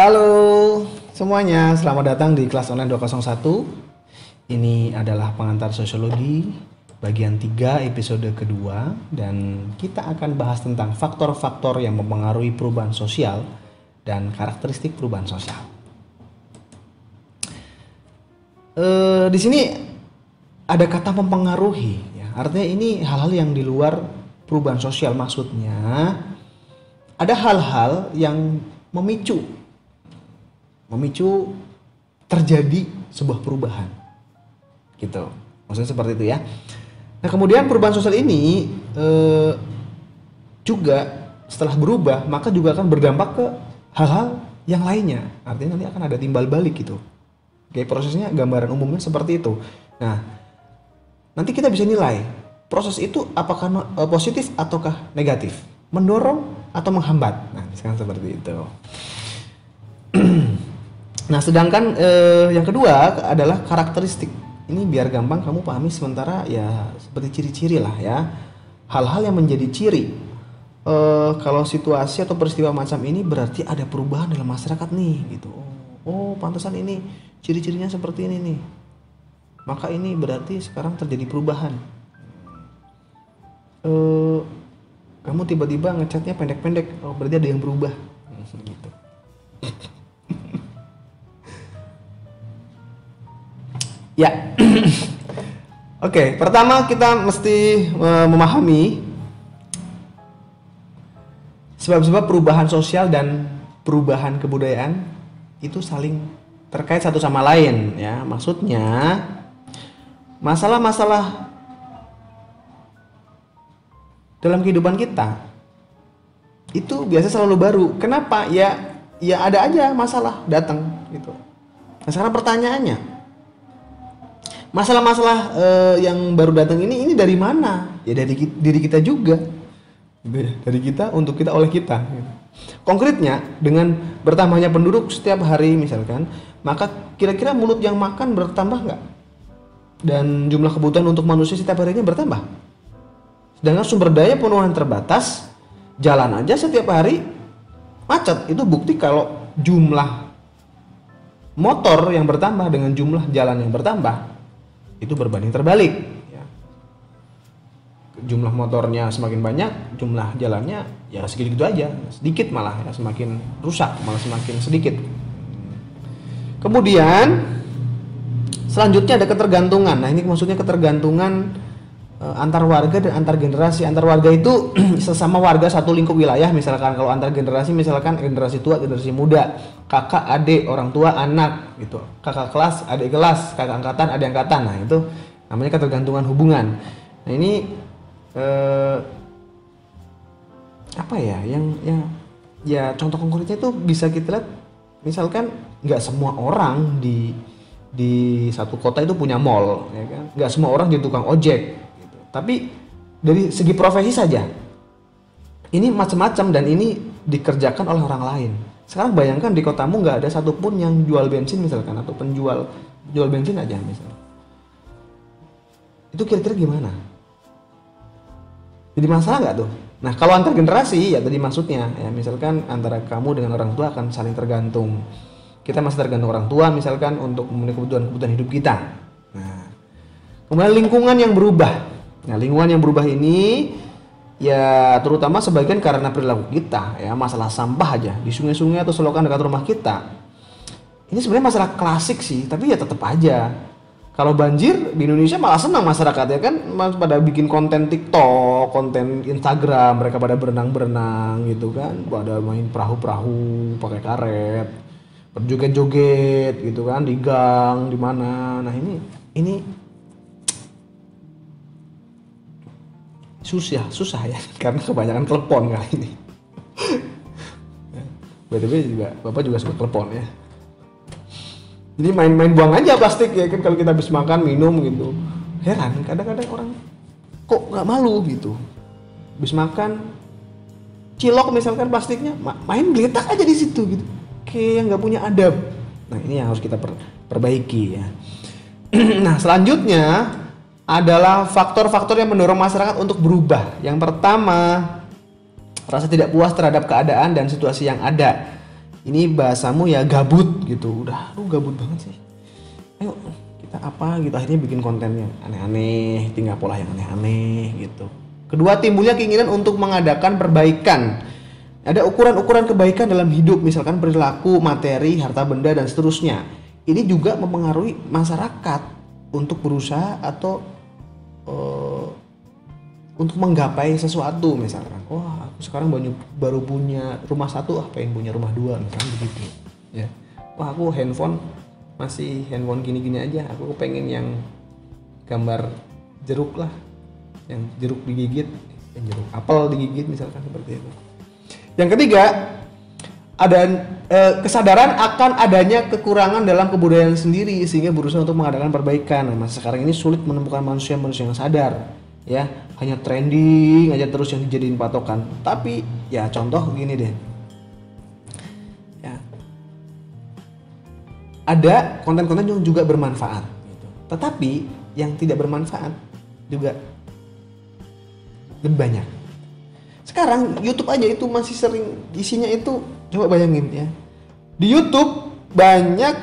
Halo semuanya, selamat datang di kelas online 201. Ini adalah pengantar sosiologi bagian 3 episode kedua dan kita akan bahas tentang faktor-faktor yang mempengaruhi perubahan sosial dan karakteristik perubahan sosial. E, di sini ada kata mempengaruhi, ya. artinya ini hal-hal yang di luar perubahan sosial maksudnya ada hal-hal yang memicu memicu terjadi sebuah perubahan. Gitu. Maksudnya seperti itu ya. Nah kemudian perubahan sosial ini eh, juga setelah berubah maka juga akan berdampak ke hal-hal yang lainnya. Artinya nanti akan ada timbal balik gitu. Oke prosesnya gambaran umumnya seperti itu. Nah nanti kita bisa nilai proses itu apakah eh, positif ataukah negatif. Mendorong atau menghambat. Nah sekarang seperti itu Nah, sedangkan eh, yang kedua adalah karakteristik. Ini biar gampang kamu pahami sementara ya seperti ciri-ciri lah ya. Hal-hal yang menjadi ciri. Eh, kalau situasi atau peristiwa macam ini berarti ada perubahan dalam masyarakat nih gitu. Oh, pantesan ini ciri-cirinya seperti ini nih. Maka ini berarti sekarang terjadi perubahan. Eh, kamu tiba-tiba ngechatnya pendek-pendek, oh berarti ada yang berubah. Ya. Oke, okay, pertama kita mesti uh, memahami sebab-sebab perubahan sosial dan perubahan kebudayaan itu saling terkait satu sama lain ya. Maksudnya masalah-masalah dalam kehidupan kita itu biasa selalu baru. Kenapa? Ya ya ada aja masalah datang gitu. Nah, sekarang pertanyaannya, masalah-masalah uh, yang baru datang ini ini dari mana? Ya dari diri kita juga. Dari kita untuk kita oleh kita konkretnya dengan bertambahnya penduduk setiap hari misalkan maka kira-kira mulut yang makan bertambah nggak? Dan jumlah kebutuhan untuk manusia setiap harinya bertambah. Sedangkan sumber daya penuhan terbatas jalan aja setiap hari macet. Itu bukti kalau jumlah motor yang bertambah dengan jumlah jalan yang bertambah itu berbanding terbalik. Ya. jumlah motornya semakin banyak jumlah jalannya ya segitu gitu aja. Sedikit malah ya semakin rusak malah semakin sedikit. Kemudian selanjutnya ada ketergantungan. Nah ini maksudnya ketergantungan antar warga dan antar generasi. Antar warga itu sesama warga satu lingkup wilayah. Misalkan kalau antar generasi misalkan generasi tua generasi muda. Kakak adik orang tua anak gitu. Kakak kelas adik kelas kakak angkatan adik angkatan. Nah itu namanya ketergantungan hubungan. Nah ini eh, apa ya yang ya ya contoh konkretnya itu bisa kita lihat misalkan nggak semua orang di di satu kota itu punya mall ya kan? Nggak semua orang jadi tukang ojek. Tapi dari segi profesi saja ini macam-macam dan ini dikerjakan oleh orang lain sekarang bayangkan di kotamu nggak ada satupun yang jual bensin misalkan atau penjual jual bensin aja misalnya. Itu kira-kira gimana? Jadi masalah nggak tuh? Nah kalau antar generasi ya tadi maksudnya ya misalkan antara kamu dengan orang tua akan saling tergantung. Kita masih tergantung orang tua misalkan untuk memenuhi kebutuhan-kebutuhan hidup kita. Nah kemudian lingkungan yang berubah. Nah lingkungan yang berubah ini ya terutama sebagian karena perilaku kita ya masalah sampah aja di sungai-sungai atau selokan dekat rumah kita. Ini sebenarnya masalah klasik sih tapi ya tetap aja. Kalau banjir di Indonesia malah senang masyarakat ya kan? Pada bikin konten TikTok konten Instagram mereka pada berenang-berenang gitu kan? Pada main perahu-perahu pakai karet berjoget-joget gitu kan? Di gang di mana? Nah ini ini susah susah ya. Karena kebanyakan telepon kali ini. Btw juga bapak juga suka telepon ya. Jadi main-main buang aja plastik ya kan kalau kita habis makan minum gitu. Heran kadang-kadang orang kok nggak malu gitu. Habis makan cilok misalkan plastiknya main geletak aja di situ gitu. Kayak nggak punya adab. Nah ini yang harus kita per perbaiki ya. Nah selanjutnya adalah faktor-faktor yang mendorong masyarakat untuk berubah. Yang pertama, rasa tidak puas terhadap keadaan dan situasi yang ada. ini bahasamu ya gabut gitu. Udah lu gabut banget sih. Ayo kita apa gitu? Akhirnya bikin konten yang aneh-aneh tinggal pola yang aneh-aneh gitu. Kedua timbulnya keinginan untuk mengadakan perbaikan. Ada ukuran-ukuran kebaikan dalam hidup misalkan perilaku materi harta benda dan seterusnya. Ini juga mempengaruhi masyarakat untuk berusaha atau uh, untuk menggapai sesuatu misalkan. Wah aku sekarang baru baru punya rumah satu ah pengen punya rumah dua misalnya begitu ya. Wah aku handphone masih handphone gini-gini aja. Aku pengen yang gambar jeruk lah yang jeruk digigit yang jeruk apel digigit misalkan seperti itu. Yang ketiga ada eh, kesadaran akan adanya kekurangan dalam kebudayaan sendiri sehingga berusaha untuk mengadakan perbaikan. Nah, masa sekarang ini sulit menemukan manusia-manusia yang sadar ya. Hanya trending aja terus yang dijadiin patokan. Tapi ya contoh gini deh. Ya. Ada konten-konten yang juga bermanfaat. Tetapi yang tidak bermanfaat juga lebih banyak sekarang YouTube aja itu masih sering isinya itu coba bayangin ya di YouTube banyak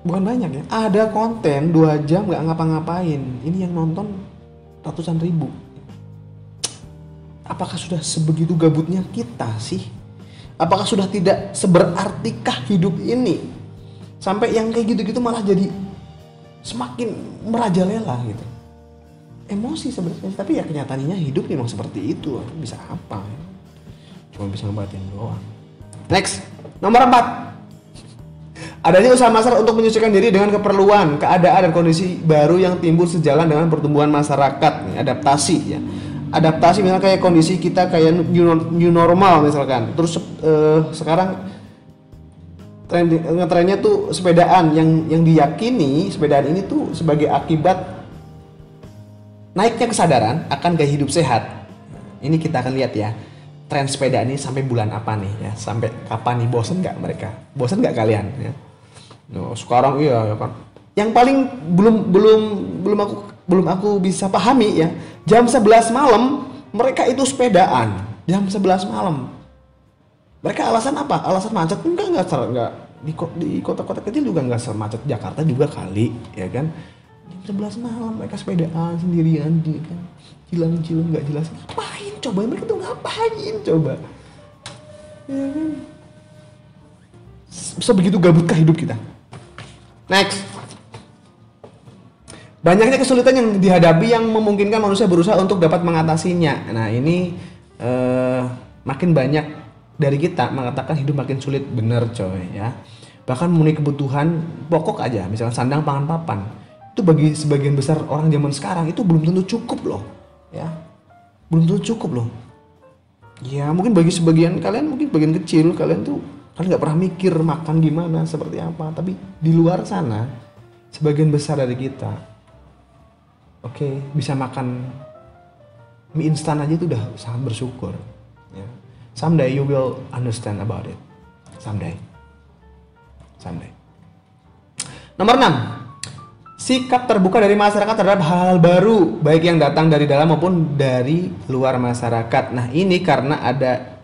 bukan banyak ya ada konten dua jam nggak ngapa-ngapain ini yang nonton ratusan ribu. Apakah sudah sebegitu gabutnya kita sih? Apakah sudah tidak seberartikah hidup ini? Sampai yang kayak gitu-gitu malah jadi semakin merajalela gitu. Emosi sebenarnya, tapi ya kenyataannya hidup memang seperti itu. Bisa apa? Cuma bisa ngebatin doang. Next, nomor 4 Adanya usaha masyarakat untuk menyesuaikan diri dengan keperluan, keadaan dan kondisi baru yang timbul sejalan dengan pertumbuhan masyarakat, nih, adaptasi ya. Adaptasi misalnya kayak kondisi kita kayak new, new normal misalkan. Terus uh, sekarang tren ngetrennya tuh sepedaan yang yang diyakini sepedaan ini tuh sebagai akibat naiknya kesadaran akan gaya hidup sehat. Ini kita akan lihat ya tren sepeda ini sampai bulan apa nih ya sampai kapan nih bosen nggak mereka bosen nggak kalian ya Nah, sekarang iya ya kan. Yang paling belum belum belum aku belum aku bisa pahami ya, jam 11 malam mereka itu sepedaan. Jam 11 malam. Mereka alasan apa? Alasan macet enggak enggak enggak di kota-kota kecil juga enggak semacet Jakarta juga kali, ya kan? Jam 11 malam mereka sepedaan sendirian di kan. Cilang-cilang nggak jelas. Ngapain coba mereka tuh ngapain coba? Ya kan? Sebegitu gabutkah hidup kita? Next. Banyaknya kesulitan yang dihadapi yang memungkinkan manusia berusaha untuk dapat mengatasinya. Nah, ini eh, makin banyak dari kita mengatakan hidup makin sulit. Bener coy ya. Bahkan memenuhi kebutuhan pokok aja, misalnya sandang pangan papan. Itu bagi sebagian besar orang zaman sekarang itu belum tentu cukup loh. Ya. Belum tentu cukup loh. Ya, mungkin bagi sebagian kalian mungkin bagian kecil kalian tuh kalian nggak pernah mikir makan gimana seperti apa tapi di luar sana sebagian besar dari kita oke okay, bisa makan mie instan aja itu udah sangat bersyukur ya. someday you will understand about it someday someday nomor 6 sikap terbuka dari masyarakat terhadap hal-hal baru baik yang datang dari dalam maupun dari luar masyarakat nah ini karena ada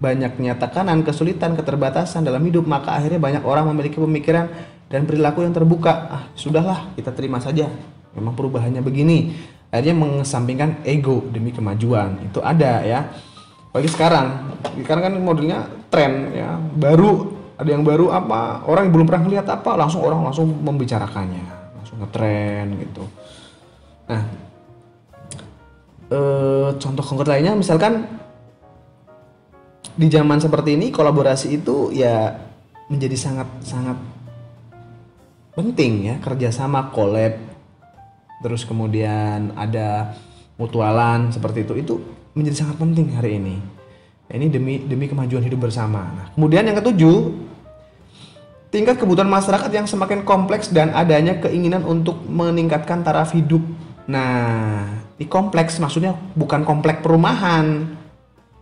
banyaknya tekanan, kesulitan, keterbatasan dalam hidup, maka akhirnya banyak orang memiliki pemikiran dan perilaku yang terbuka. Ah, sudahlah, kita terima saja. Memang perubahannya begini. Akhirnya mengesampingkan ego demi kemajuan. Itu ada ya. Bagi sekarang, sekarang kan modelnya tren ya, baru ada yang baru apa, orang yang belum pernah melihat apa, langsung orang langsung membicarakannya, ngetren gitu. Nah, eh, contoh konkret lainnya misalkan di zaman seperti ini kolaborasi itu ya menjadi sangat sangat penting ya kerjasama collab terus kemudian ada mutualan seperti itu itu menjadi sangat penting hari ini ini demi demi kemajuan hidup bersama nah, kemudian yang ketujuh tingkat kebutuhan masyarakat yang semakin kompleks dan adanya keinginan untuk meningkatkan taraf hidup. Nah di kompleks maksudnya bukan kompleks perumahan.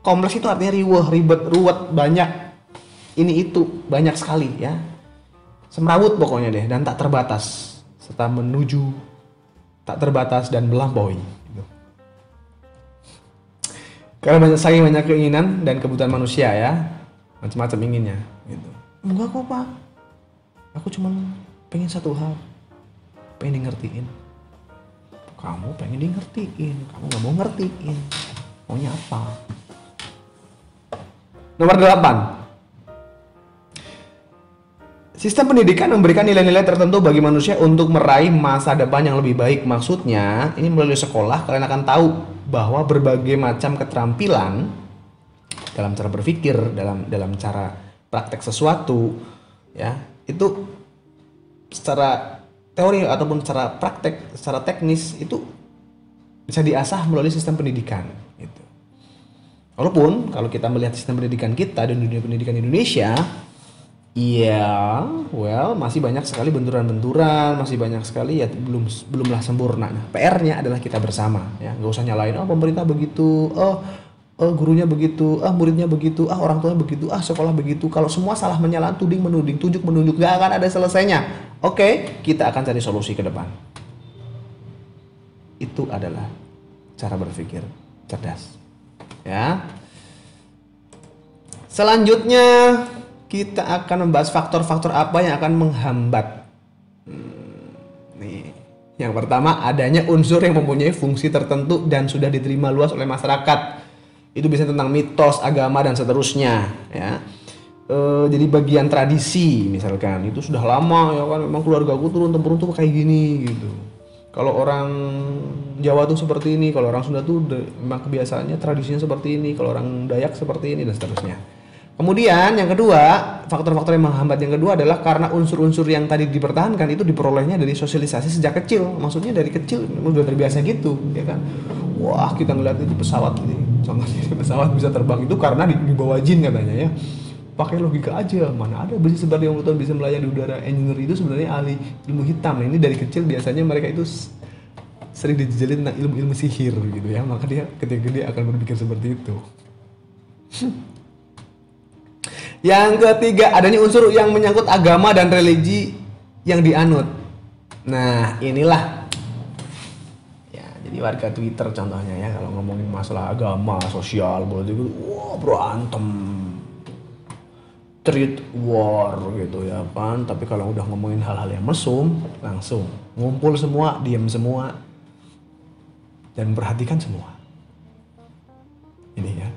Kompleks itu artinya riweh ribet ruwet banyak. Ini itu banyak sekali ya. Semrawut pokoknya deh dan tak terbatas. Serta menuju tak terbatas dan melampaui gitu. karena banyak saking banyak keinginan dan kebutuhan manusia ya. Macam-macam inginnya gitu. Enggak kok pak aku cuma pengen satu hal. Pengen di ngertiin kamu pengen di ngertiin kamu nggak mau ngertiin. Maunya apa? Nomor delapan. Sistem pendidikan memberikan nilai-nilai tertentu bagi manusia untuk meraih masa depan yang lebih baik. Maksudnya, ini melalui sekolah kalian akan tahu bahwa berbagai macam keterampilan dalam cara berpikir, dalam dalam cara praktek sesuatu, ya itu secara teori ataupun secara praktek, secara teknis itu bisa diasah melalui sistem pendidikan. Gitu. Walaupun kalau kita melihat sistem pendidikan kita dan dunia pendidikan Indonesia, Iya, well masih banyak sekali benturan-benturan, masih banyak sekali ya belum belumlah sempurna. Nah, PR-nya adalah kita bersama ya, nggak usah nyalain oh pemerintah begitu, oh, oh gurunya begitu, ah muridnya begitu, ah orang tuanya begitu, ah sekolah begitu. Kalau semua salah menyalain, tuding menuding, tunjuk menunjuk, nggak akan ada selesainya. Oke, kita akan cari solusi ke depan. Itu adalah cara berpikir cerdas. Ya. Selanjutnya kita akan membahas faktor-faktor apa yang akan menghambat. Hmm, nih, yang pertama adanya unsur yang mempunyai fungsi tertentu dan sudah diterima luas oleh masyarakat. Itu bisa tentang mitos, agama dan seterusnya, ya. E, jadi bagian tradisi misalkan itu sudah lama ya kan memang keluarga aku turun temurun tuh kayak gini gitu. Kalau orang Jawa tuh seperti ini, kalau orang Sunda tuh memang kebiasaannya tradisinya seperti ini, kalau orang Dayak seperti ini dan seterusnya. Kemudian yang kedua, faktor-faktor yang menghambat yang kedua adalah karena unsur-unsur yang tadi dipertahankan itu diperolehnya dari sosialisasi sejak kecil. Maksudnya dari kecil udah terbiasa gitu, ya kan. Wah, kita ngeliat itu pesawat ini. Contohnya pesawat bisa terbang itu karena di, bawah jin katanya ya. Pakai logika aja, mana ada besi sebar yang tahun bisa melayang di udara. Engineer itu sebenarnya ahli ilmu hitam. Nah, ini dari kecil biasanya mereka itu sering dijejelin tentang ilmu-ilmu sihir gitu ya. Maka dia ketika dia akan berpikir seperti itu. Yang ketiga, adanya unsur yang menyangkut agama dan religi yang dianut. Nah, inilah jadi warga Twitter contohnya ya kalau ngomongin masalah agama, sosial, politik, wah berantem, treat war gitu ya kan. Tapi kalau udah ngomongin hal-hal yang mesum, langsung ngumpul semua, diam semua, dan perhatikan semua. Ini ya.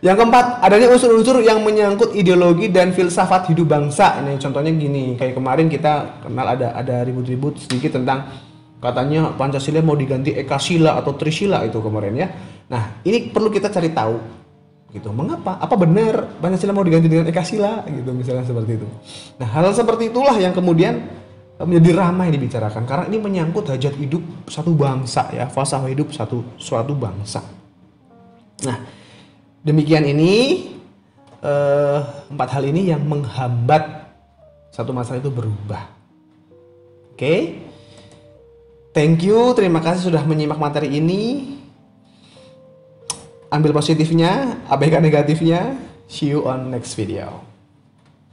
Yang keempat, adanya unsur-unsur yang menyangkut ideologi dan filsafat hidup bangsa. Ini contohnya gini, kayak kemarin kita kenal ada ada ribut-ribut sedikit tentang katanya Pancasila mau diganti Ekasila atau Trisila itu kemarin ya. Nah, ini perlu kita cari tahu gitu. Mengapa? Apa benar Pancasila mau diganti dengan Ekasila gitu misalnya seperti itu. Nah, hal seperti itulah yang kemudian menjadi ramai dibicarakan karena ini menyangkut hajat hidup satu bangsa ya, falsafah hidup satu suatu bangsa. Nah, Demikian ini uh, empat hal ini yang menghambat satu masalah itu berubah. Oke, okay? Thank you, terima kasih sudah menyimak materi ini. Ambil positifnya, abaikan negatifnya. See you on next video.